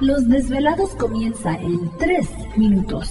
Los desvelados comienza en 3 minutos.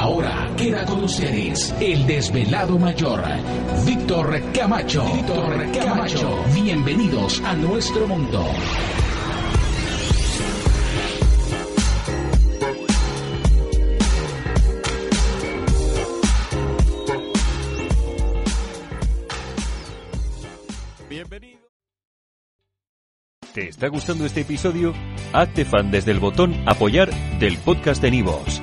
Ahora queda con ustedes el desvelado mayor, Víctor Camacho. Víctor Camacho. Bienvenidos a nuestro mundo. Bienvenido. ¿Te está gustando este episodio? Hazte fan desde el botón apoyar del podcast de Nivos.